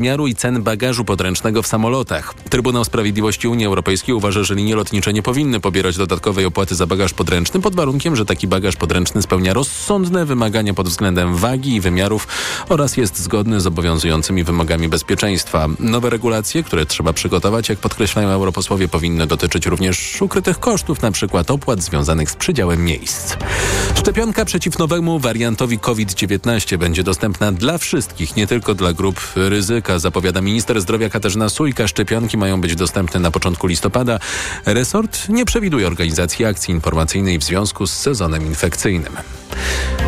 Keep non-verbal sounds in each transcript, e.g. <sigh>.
miaru i cen bagażu podręcznego w samolotach. Trybunał Sprawiedliwości Unii Europejskiej uważa, że linie lotnicze nie powinny pobierać dodatkowej opłaty za bagaż podręczny pod warunkiem, że taki bagaż podręczny spełnia rozsądne wymagania pod względem wagi i wymiarów oraz jest zgodny z obowiązującymi wymogami bezpieczeństwa. Nowe regulacje, które trzeba przygotować, jak podkreślają europosłowie, powinny dotyczyć również ukrytych kosztów, np. opłat związanych z przydziałem miejsc. Szczepionka przeciw nowemu wariantowi COVID-19 będzie dostępna dla wszystkich, nie tylko dla grup ryzyka, zapowiada minister zdrowia Katarzyna Sujka. Szczepionki mają być dostępne na początku listopada. Resort nie przewiduje organizacji akcji informacyjnej w związku z sezonem infekcyjnym.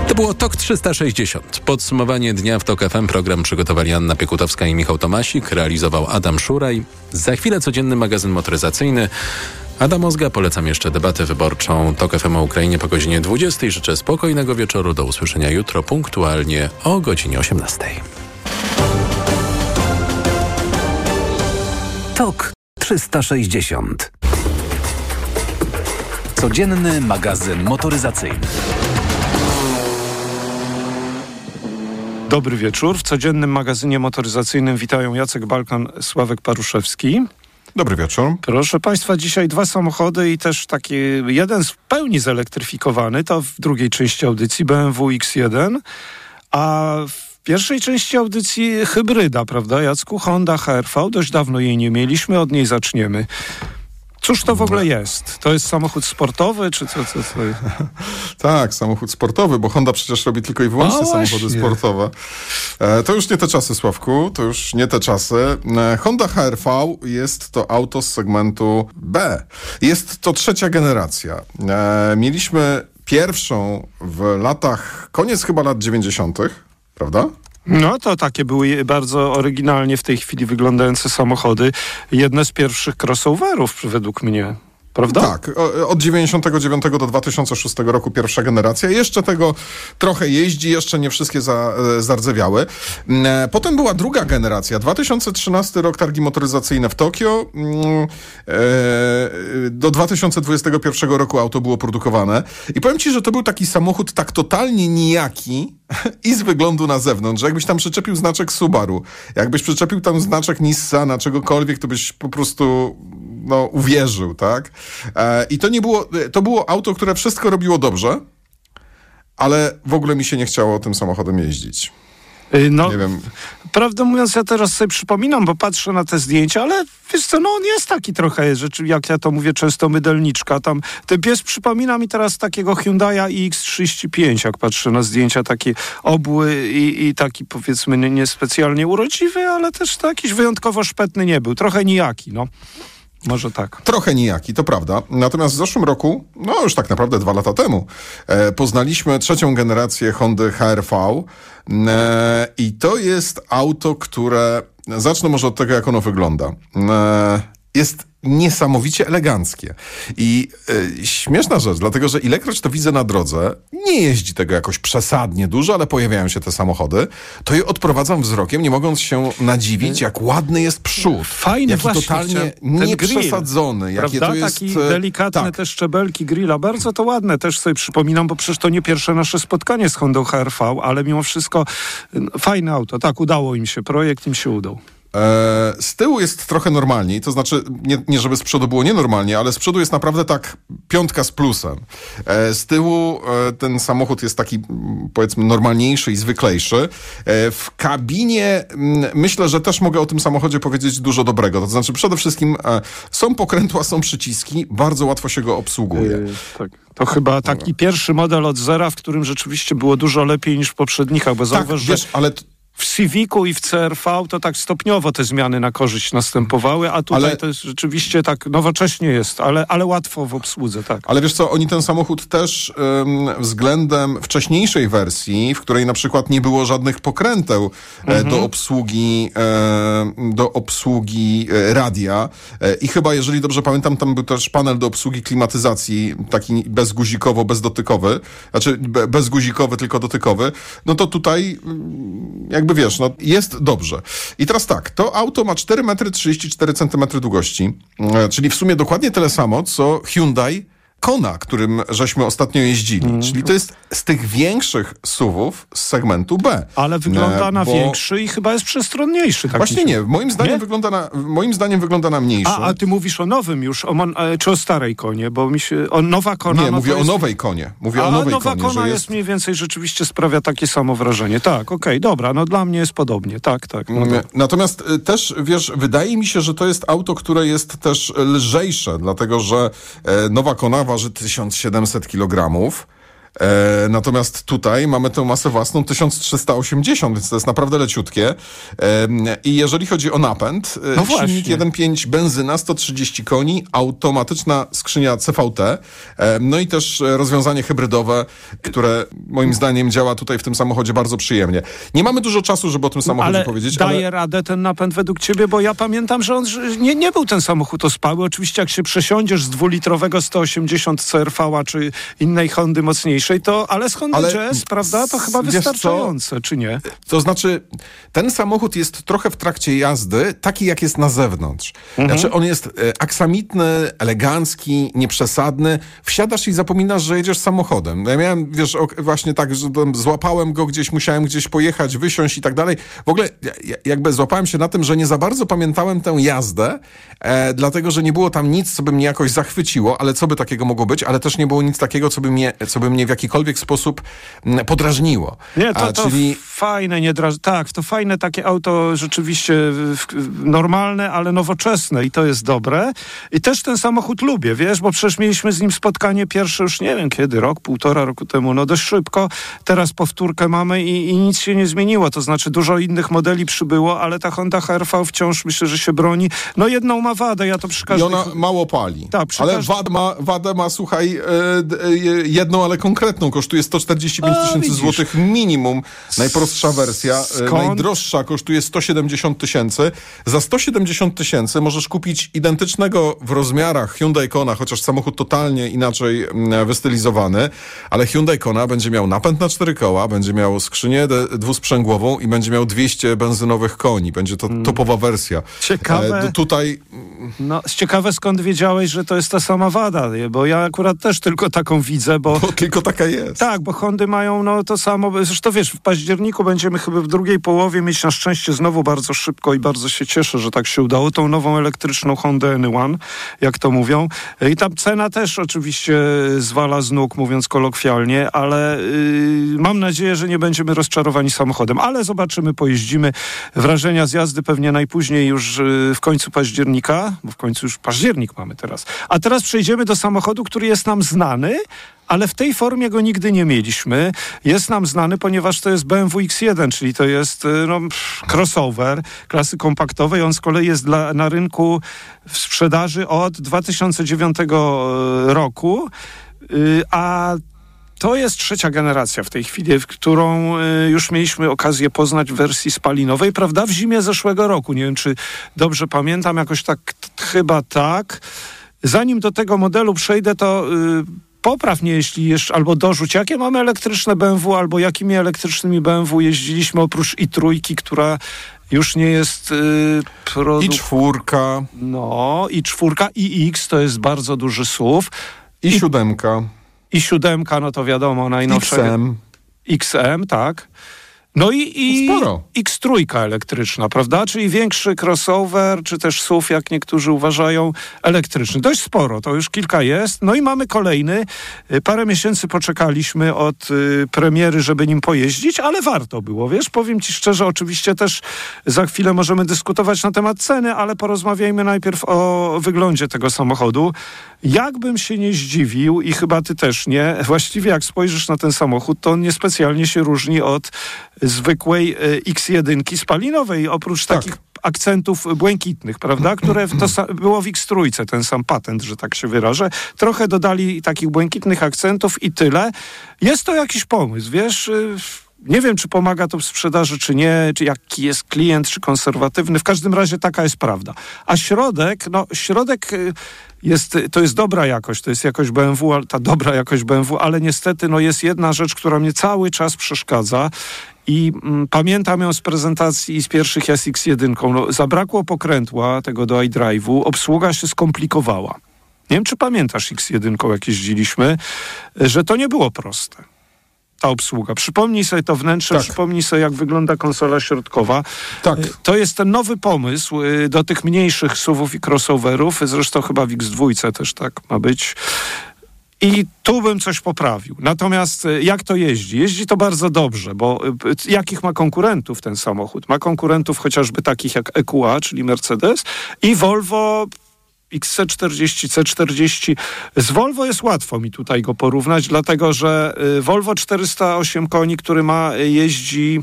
To było TOK 360. Podsumowanie dnia w TOK FM. Program przygotowali Anna Piekutowska i Michał Tomasik. Realizował Adam Szuraj. Za chwilę codzienny magazyn motoryzacyjny. Adam Ozga, polecam jeszcze debatę wyborczą TOK FM o Ukrainie po godzinie 20. Życzę spokojnego wieczoru. Do usłyszenia jutro punktualnie o godzinie 18. TOK 360. Codzienny magazyn motoryzacyjny. Dobry wieczór. W codziennym magazynie motoryzacyjnym witają Jacek Balkan, Sławek Paruszewski. Dobry wieczór. Proszę Państwa, dzisiaj dwa samochody i też taki jeden w pełni zelektryfikowany, to w drugiej części audycji BMW X1, a w pierwszej części audycji hybryda, prawda Jacku? Honda HRV, dość dawno jej nie mieliśmy, od niej zaczniemy. Cóż to w ogóle jest? To jest samochód sportowy, czy co? co, co? <laughs> tak, samochód sportowy, bo Honda przecież robi tylko i wyłącznie no samochody sportowe. E, to już nie te czasy, Sławku, to już nie te czasy. E, Honda HRV jest to auto z segmentu B. Jest to trzecia generacja. E, mieliśmy pierwszą w latach, koniec chyba lat 90., prawda? No to takie były bardzo oryginalnie w tej chwili wyglądające samochody. Jedne z pierwszych crossoverów według mnie. Prawda? Tak, od 99 do 2006 roku pierwsza generacja. Jeszcze tego trochę jeździ, jeszcze nie wszystkie za, e, zardzewiały. Mm, e, potem była druga generacja, 2013 rok targi motoryzacyjne w Tokio. Mm, e, do 2021 roku auto było produkowane. I powiem ci, że to był taki samochód tak totalnie nijaki <laughs> i z wyglądu na zewnątrz, że jakbyś tam przyczepił znaczek Subaru, jakbyś przyczepił tam znaczek Nissana, czegokolwiek, to byś po prostu no, uwierzył, tak? E, I to nie było, to było auto, które wszystko robiło dobrze, ale w ogóle mi się nie chciało tym samochodem jeździć. Y, no, nie wiem. Prawdę mówiąc, ja teraz sobie przypominam, bo patrzę na te zdjęcia, ale wiesz co, no on jest taki trochę, rzeczy, jak ja to mówię często, mydelniczka. Tam ten pies przypomina mi teraz takiego Hyundai'a iX35, jak patrzę na zdjęcia, taki obły i, i taki powiedzmy niespecjalnie nie urodziwy, ale też to jakiś wyjątkowo szpetny nie był. Trochę nijaki, no. Może tak. Trochę nijaki, to prawda. Natomiast w zeszłym roku, no już tak naprawdę dwa lata temu, e, poznaliśmy trzecią generację Hondy HRV e, i to jest auto, które... Zacznę może od tego, jak ono wygląda. E, jest niesamowicie eleganckie. I y, śmieszna rzecz, dlatego że ilekroć to widzę na drodze, nie jeździ tego jakoś przesadnie dużo, ale pojawiają się te samochody, to je odprowadzam wzrokiem, nie mogąc się nadziwić, jak ładny jest przód. Fajny jaki właśnie, totalnie nieprzesadzony. Jakie to jest... Taki e, delikatne tak. te szczebelki grilla, bardzo to ładne, też sobie przypominam, bo przecież to nie pierwsze nasze spotkanie z Hondą HRV, ale mimo wszystko fajne auto. Tak, udało im się, projekt im się udał. E, z tyłu jest trochę normalniej, to znaczy nie, nie, żeby z przodu było nienormalnie, ale z przodu jest naprawdę tak piątka z plusem. E, z tyłu e, ten samochód jest taki powiedzmy normalniejszy i zwyklejszy. W kabinie myślę, że też mogę o tym samochodzie powiedzieć dużo dobrego. To znaczy przede wszystkim są pokrętła, są przyciski, bardzo łatwo się go obsługuje. Yy, tak. To chyba taki pierwszy model od zera, w którym rzeczywiście było dużo lepiej niż w poprzednikach, bo tak, zauważ, wiesz, że... ale w Civicu i w CRV to tak stopniowo te zmiany na korzyść następowały, a tutaj ale, to jest rzeczywiście tak nowocześnie jest, ale, ale łatwo w obsłudze, tak. Ale wiesz co, oni ten samochód też ym, względem wcześniejszej wersji, w której na przykład nie było żadnych pokręteł e, mhm. do obsługi e, do obsługi e, radia e, i chyba, jeżeli dobrze pamiętam, tam był też panel do obsługi klimatyzacji, taki bezguzikowo, bezdotykowy, znaczy be, bezguzikowy, tylko dotykowy, no to tutaj mm, jakby wiesz, no jest dobrze. I teraz tak, to auto ma 4 metry 34 cm długości, e, czyli w sumie dokładnie tyle samo, co Hyundai Kona, którym żeśmy ostatnio jeździli. Mm. Czyli to jest z tych większych suwów z segmentu B. Ale wygląda E, na bo- większy i chyba jest przestronniejszy. Taki. Właśnie nie. Moim zdaniem, Nie? wygląda na, moim zdaniem wygląda na mniejszy. A, a ty mówisz o nowym już, o mon, e, czy o starej konie, bo mi się, o nowa kona... nie, no mówię to o jest, nowej konie. Mówię a o nowej nowa konie, kona jest... jest... mniej więcej rzeczywiście sprawia takie samo wrażenie. Tak, okej, dobra, no dla mnie jest podobnie, tak, tak. No to, Natomiast y, też, wiesz, wydaje mi się, że to jest auto, które jest też lżejsze, dlatego że e, nowa Kona waży 1700 kg. E, natomiast tutaj mamy tę masę własną 1380, więc to jest naprawdę leciutkie. E, I jeżeli chodzi o napęd, e, No silnik właśnie. 1.5 benzyna, 130 koni, automatyczna skrzynia CVT, e, no i też rozwiązanie hybrydowe, które moim zdaniem działa tutaj w tym samochodzie bardzo przyjemnie. Nie mamy dużo czasu, żeby o tym samochodzie ale powiedzieć, daje ale... radę ten napęd według ciebie, bo ja pamiętam, że on nie, nie był ten samochód ospały. Oczywiście jak się przesiądziesz z dwulitrowego 180 CRV-a czy innej Hondy mocniejszej, to ale z Hondy Ale Jazz, prawda, to chyba wystarczające, czy nie? To znaczy, ten samochód jest trochę w trakcie jazdy taki, jak jest na zewnątrz. Mhm. Znaczy, on jest e, aksamitny, elegancki, nieprzesadny. Wsiadasz i zapominasz, że jedziesz samochodem. Ja miałem, wiesz, właśnie tak, że złapałem go gdzieś, musiałem gdzieś pojechać, wysiąść i tak dalej. W ogóle ja- ja- jakby złapałem się na tym, że nie za bardzo pamiętałem tę jazdę, e, dlatego, że nie było tam nic, co by mnie jakoś zachwyciło, ale co by takiego mogło być, ale też nie było nic takiego, co by mnie, co by mnie jakikolwiek sposób mm, podrażniło. Nie, to, A, to czyli fajne, nie draż... Tak, to fajne takie auto rzeczywiście normalne, ale nowoczesne i to jest dobre. I też ten samochód lubię, wiesz, bo przecież mieliśmy z nim spotkanie pierwsze już nie wiem kiedy, rok, półtora roku temu, no dość szybko. Teraz powtórkę mamy i, i nic się nie zmieniło, to znaczy dużo innych modeli przybyło, ale ta Honda HRV wciąż myślę, że się broni. No jedną ma wadę, ja to przy I każdej... ona mało pali. Tak, przy ale każdym- wad ma, wadę ma, słuchaj, e, e, jedną, ale konkretną. Kosztuje 145 A, tysięcy widzisz. złotych minimum. Najprostsza wersja. E, Skąd? Najdroższa kosztuje 170 tysięcy. Za 170 tysięcy możesz kupić identycznego w rozmiarach Hyundai Kona, chociaż samochód totalnie inaczej mm, wystylizowany, ale Hyundai Kona będzie miał napęd na cztery koła, będzie miał skrzynię dwusprzęgłową i będzie miał 200 benzynowych koni. Będzie to topowa wersja. Mm. Ciekawe. E, tutaj No, ciekawe skąd wiedziałeś, że to jest ta sama wada, bo ja akurat też tylko taką widzę, bo... <laughs> bo tylko taka jest. Tak, bo Hondy mają no to samo. Zresztą wiesz, w październiku będziemy chyba w drugiej połowie mieć na szczęście znowu bardzo szybko i bardzo się cieszę, że tak się udało, tą nową elektryczną Hondę N1, jak to mówią. I tam cena też oczywiście zwala z nóg, mówiąc kolokwialnie, ale yy, mam nadzieję, że nie będziemy rozczarowani samochodem. Ale zobaczymy, pojeździmy. Wrażenia z jazdy pewnie najpóźniej już yy, w końcu października, bo w końcu już październik mamy teraz. A teraz przejdziemy do samochodu, który jest nam znany, ale w tej formie go nigdy nie mieliśmy. Jest nam znany, ponieważ to jest BMW X1, czyli to jest y, no, crossover klasy kompaktowej. On z kolei jest dla, na rynku w sprzedaży od 2009 roku, y, a to jest trzecia generacja w tej chwili, w którą y, już mieliśmy okazję poznać w wersji spalinowej, prawda? W zimie zeszłego roku. Nie wiem, czy dobrze pamiętam, jakoś tak chyba tak. Zanim do tego modelu przejdę, to y, popraw mnie, jeśli jeszcze, albo dorzuć, jakie mamy elektryczne BMW, albo jakimi elektrycznymi BMW jeździliśmy oprócz i trójki, która już nie jest y, I produkt... czwórka, No, i czwórka, i X to jest bardzo duży SUV. i siódemka, I siódemka, no to wiadomo, najnowsza. XM. XM, tak. No i, i Sporo. X3 elektryczna, prawda? Czyli większy crossover, czy też SUV, jak niektórzy uważają, elektryczny. Dość sporo, to już kilka jest. No i mamy kolejny. Y, Parę miesięcy poczekaliśmy od y, premiery, żeby nim pojeździć, ale warto było, wiesz? Powiem ci szczerze, oczywiście też za chwilę możemy dyskutować na temat ceny, ale porozmawiajmy najpierw o wyglądzie tego samochodu. Jakbym się nie zdziwił i chyba ty też nie, <laughs> właściwie jak spojrzysz na ten samochód, to on niespecjalnie się różni od zwykłej e, X1 spalinowej, oprócz Tak. takich akcentów błękitnych, prawda, które to było w X3, ten sam patent, że tak się wyrażę. Trochę dodali takich błękitnych akcentów i tyle. Jest to jakiś pomysł, wiesz... y, Nie wiem, czy pomaga to w sprzedaży, czy nie, czy jaki jest klient, czy konserwatywny. W każdym razie taka jest prawda. A środek, no środek y, jest, to jest dobra jakość, to jest jakość BMW, ta dobra jakość BMW, ale niestety no, jest jedna rzecz, która mnie cały czas przeszkadza i mm, pamiętam ją z prezentacji i z pierwszych SX1. No, zabrakło pokrętła tego do iDrive'u, obsługa się skomplikowała. Nie wiem, czy pamiętasz X1, jak jeździliśmy, że to nie było proste ta obsługa. Przypomnij sobie to wnętrze, Tak. przypomnij sobie, jak wygląda konsola środkowa. Tak. Y, To jest ten nowy pomysł y, do tych mniejszych SUVów i crossoverów. Zresztą chyba w X2 też tak ma być. I tu bym coś poprawił. Natomiast y, jak to jeździ? Jeździ to bardzo dobrze, bo jakich ma konkurentów ten samochód? Ma konkurentów chociażby takich jak EQA, czyli Mercedes i Volvo XC40, C40. Z Volvo jest łatwo mi tutaj go porównać, dlatego że y, Volvo 408 koni, który ma, y, jeździ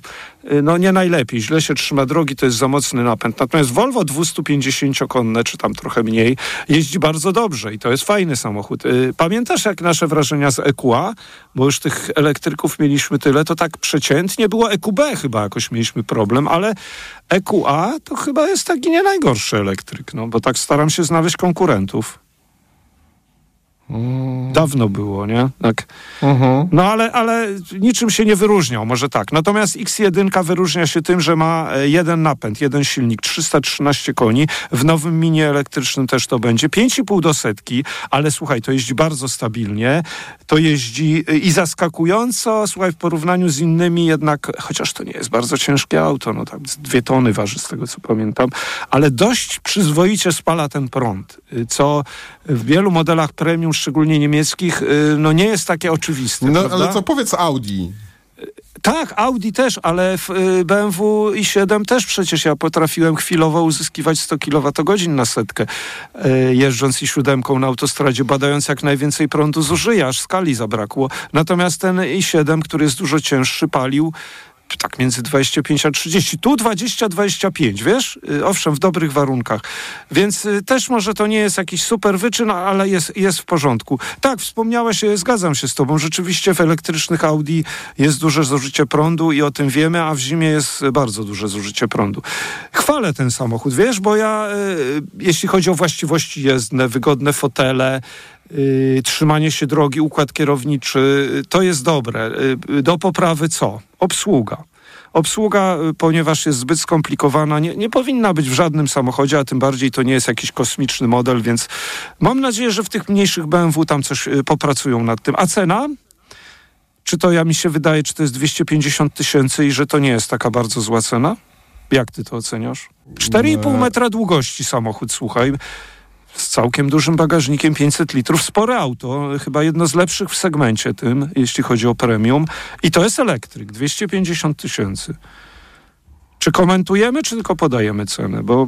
no nie najlepiej, źle się trzyma drogi, to jest za mocny napęd. Natomiast Volvo 250-konne, czy tam trochę mniej, jeździ bardzo dobrze i to jest fajny samochód. Y, Pamiętasz jak nasze wrażenia z EQA? Bo już tych elektryków mieliśmy tyle, to tak przeciętnie było EQB chyba jakoś mieliśmy problem, ale EQA to chyba jest taki nie najgorszy elektryk, no bo tak staram się znaleźć konkurentów. Dawno było, nie? Tak. No ale, ale niczym się nie wyróżniał, może tak. Natomiast X1 wyróżnia się tym, że ma e, jeden napęd, jeden silnik, 313 koni. W nowym minie elektrycznym też to będzie. 5,5 do setki, ale słuchaj, to jeździ bardzo stabilnie. To jeździ e, i zaskakująco, słuchaj, w porównaniu z innymi jednak, chociaż to nie jest bardzo ciężkie auto, no tak, dwie tony waży z tego co pamiętam, ale dość przyzwoicie spala ten prąd, y, co w wielu modelach premium, szczególnie niemieckich, y, no nie jest takie oczywiste. No prawda? ale co powiedz Audi? Tak, Audi też, ale w y, BMW i7 też przecież ja potrafiłem chwilowo uzyskiwać 100 kWh na setkę, y, jeżdżąc i siódemką na autostradzie, badając jak najwięcej prądu zużyję, aż skali zabrakło. Natomiast ten i7, który jest dużo cięższy, palił tak między 25 a 30. Tu 20-25, wiesz? Y, Owszem, w dobrych warunkach. Więc y, też może to nie jest jakiś super wyczyn, ale jest, jest w porządku. Tak, wspomniałeś, y, zgadzam się z tobą. Rzeczywiście w elektrycznych Audi jest duże zużycie prądu i o tym wiemy, a w zimie jest bardzo duże zużycie prądu. Chwalę ten samochód, wiesz, bo ja, jeśli chodzi o właściwości jezdne, wygodne fotele, trzymanie się drogi, układ kierowniczy, y, to jest dobre. Y, do poprawy co? Obsługa. Obsługa, y, ponieważ jest zbyt skomplikowana, nie, nie powinna być w żadnym samochodzie, a tym bardziej to nie jest jakiś kosmiczny model, więc mam nadzieję, że w tych mniejszych BMW tam coś y, popracują nad tym. A cena? Czy to ja mi się wydaje, czy to jest 250 tysięcy i że to nie jest taka bardzo zła cena? Jak ty to oceniasz? 4,5 metra długości samochód, słuchaj. Z całkiem dużym bagażnikiem 500 litrów. Spore auto, chyba jedno z lepszych w segmencie tym, jeśli chodzi o premium. I to jest elektryk, 250 tysięcy. Czy komentujemy, czy tylko podajemy cenę? Bo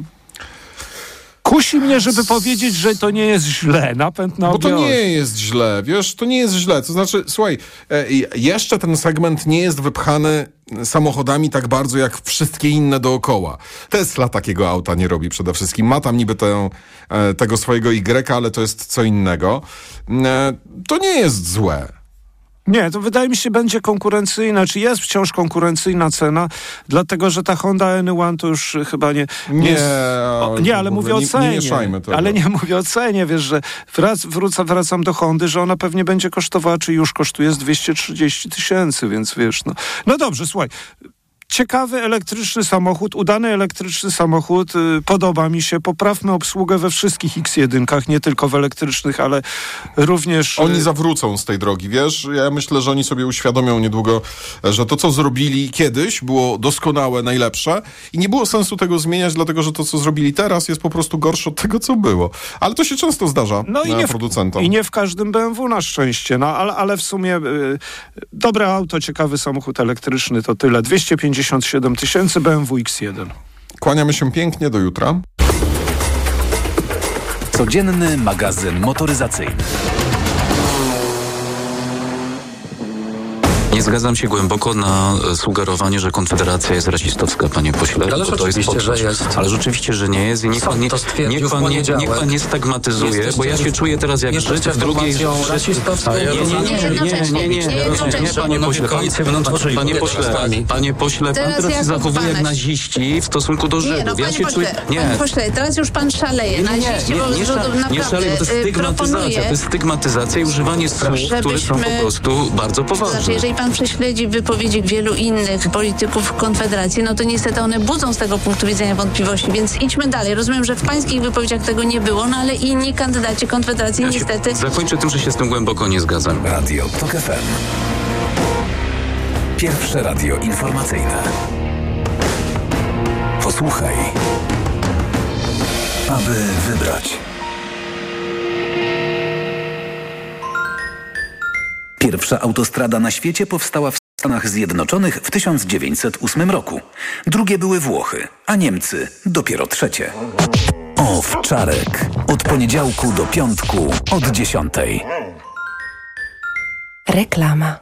kusi mnie, żeby powiedzieć, że to nie jest źle. Napęd na Bo to nie jest źle, wiesz, to nie jest źle. To znaczy, słuchaj, e, jeszcze ten segment nie jest wypchany samochodami tak bardzo jak wszystkie inne dookoła. Tesla takiego auta nie robi przede wszystkim. Ma tam niby tę, e, tego swojego Y, ale to jest co innego. E, To nie jest złe. Nie, to wydaje mi się będzie konkurencyjna, czy jest wciąż konkurencyjna cena, dlatego że ta Honda N1 to już chyba nie... Nie, jest- o, nie ale mówię o nie- cenie. nie tego. Ale nie <laughs> mówię o cenie, wiesz, że wrac, wrócę, wracam do Hondy, że ona pewnie będzie kosztowała, czy już kosztuje z 230 tysięcy, więc wiesz, no. No dobrze, słuchaj. Ciekawy elektryczny samochód, udany elektryczny samochód, y, podoba mi się. Poprawmy obsługę we wszystkich X1, nie tylko w elektrycznych, ale również... Oni y, zawrócą z tej drogi, wiesz? Ja myślę, że oni sobie uświadomią niedługo, że to, co zrobili kiedyś, było doskonałe, najlepsze i nie było sensu tego zmieniać, dlatego że to, co zrobili teraz, jest po prostu gorsze od tego, co było. Ale to się często zdarza No i e, nie, w, producentom. I nie w każdym BMW na szczęście, no ale, ale w sumie y, dobre auto, ciekawy samochód elektryczny to tyle. 257 tysięcy BMW X1. Kłaniamy się pięknie, do jutra. Codzienny magazyn motoryzacyjny. Zgadzam się głęboko na sugerowanie, że Konfederacja jest rasistowska, panie pośle. Ale to jest podczas, że jest. Ale rzeczywiście, że nie jest i niech pan nie, niech pan nie, niech pan nie stagmatyzuje, bo ja się czuję teraz jak Żyd w drugiej... rasistowską. Nie, nie, nie, nie, panie pośle, panie pośle, pan teraz się zachowuje jak naziści w stosunku do Żydów. Ja się czuję... Nie, pośle, teraz już pan szaleje. Naziści, bo Nie szaleje, to stygmatyzacja, to jest stygmatyzacja i używanie słów, które są po prostu bardzo poważne. Znaczy, jeżeli pan prześledzi wypowiedzi wielu innych polityków Konfederacji, no to niestety one budzą z tego punktu widzenia wątpliwości, więc idźmy dalej. Rozumiem, że w pańskich wypowiedziach tego nie było, no ale inni kandydaci Konfederacji Ja niestety... Zakończę tym, że się z tym głęboko nie zgadzam. Radio TOK FM. Pierwsze radio informacyjne. Posłuchaj, aby wybrać. Pierwsza autostrada na świecie powstała w Stanach Zjednoczonych w 1908 roku. Drugie były Włochy, a Niemcy dopiero trzecie. Owczarek. Od poniedziałku do piątku od dziesiątej. Reklama.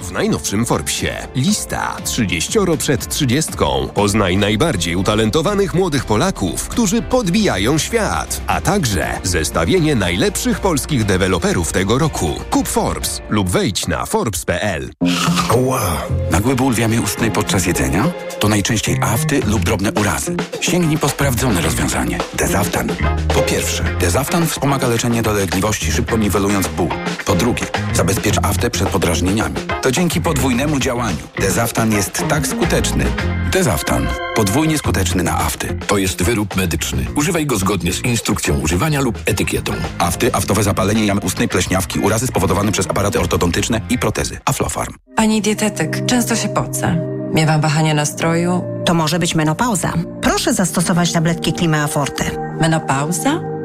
W najnowszym Forbesie lista 30 przed 30. Poznaj najbardziej utalentowanych młodych Polaków, którzy podbijają świat, a także zestawienie najlepszych polskich deweloperów tego roku. Kup Forbes lub wejdź na forbes.pl. Ła! Nagły ból w jamie ustnej podczas jedzenia? To najczęściej afty lub drobne urazy. Sięgnij po sprawdzone rozwiązanie. Dezaftan. Po pierwsze, Dezaftan wspomaga leczenie dolegliwości, szybko niwelując ból. Po drugie, zabezpiecz aftę przed podrażnieniami. To dzięki podwójnemu działaniu. Dezaftan jest tak skuteczny. Dezaftan. Podwójnie skuteczny na afty. To jest wyrób medyczny. Używaj go zgodnie z instrukcją używania lub etykietą. Afty, aftowe zapalenie jamy ustnej, pleśniawki, urazy spowodowane przez aparaty ortodontyczne i protezy. Aflofarm. Pani dietetyk, często się pocę. Miewam wahanie nastroju. To może być menopauza. Proszę zastosować tabletki Klima Forte. Menopauza?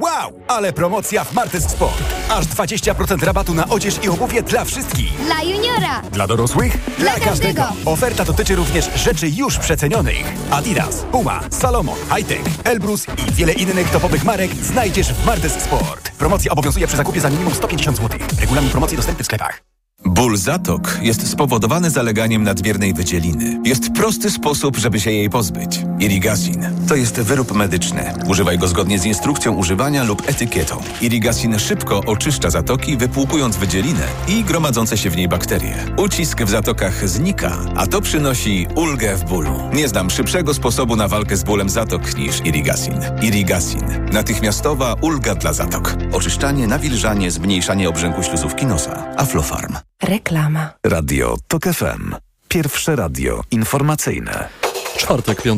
Wow, ale promocja w Martes Sport. Aż 20% rabatu na odzież i obuwie dla wszystkich. Dla juniora. Dla dorosłych? Dla każdego. Oferta dotyczy również rzeczy już przecenionych. Adidas, Puma, Salomon, Hightech, Elbrus i wiele innych topowych marek znajdziesz w Martes Sport. Promocja obowiązuje przy zakupie za minimum 150 zł. Regulamin promocji dostępny w sklepach. Ból zatok jest spowodowany zaleganiem nadmiernej wydzieliny. Jest prosty sposób, żeby się jej pozbyć. Irigasin to jest wyrób medyczny. Używaj go zgodnie z instrukcją używania lub etykietą. Irigasin szybko oczyszcza zatoki, wypłukując wydzielinę i gromadzące się w niej bakterie. Ucisk w zatokach znika, a to przynosi ulgę w bólu. Nie znam szybszego sposobu na walkę z bólem zatok niż Irigasin. Irigasin. Natychmiastowa ulga dla zatok. Oczyszczanie, nawilżanie, zmniejszanie obrzęku śluzówki nosa. Aflofarm. Reklama. Radio TOK FM. Pierwsze radio informacyjne. Czwartek,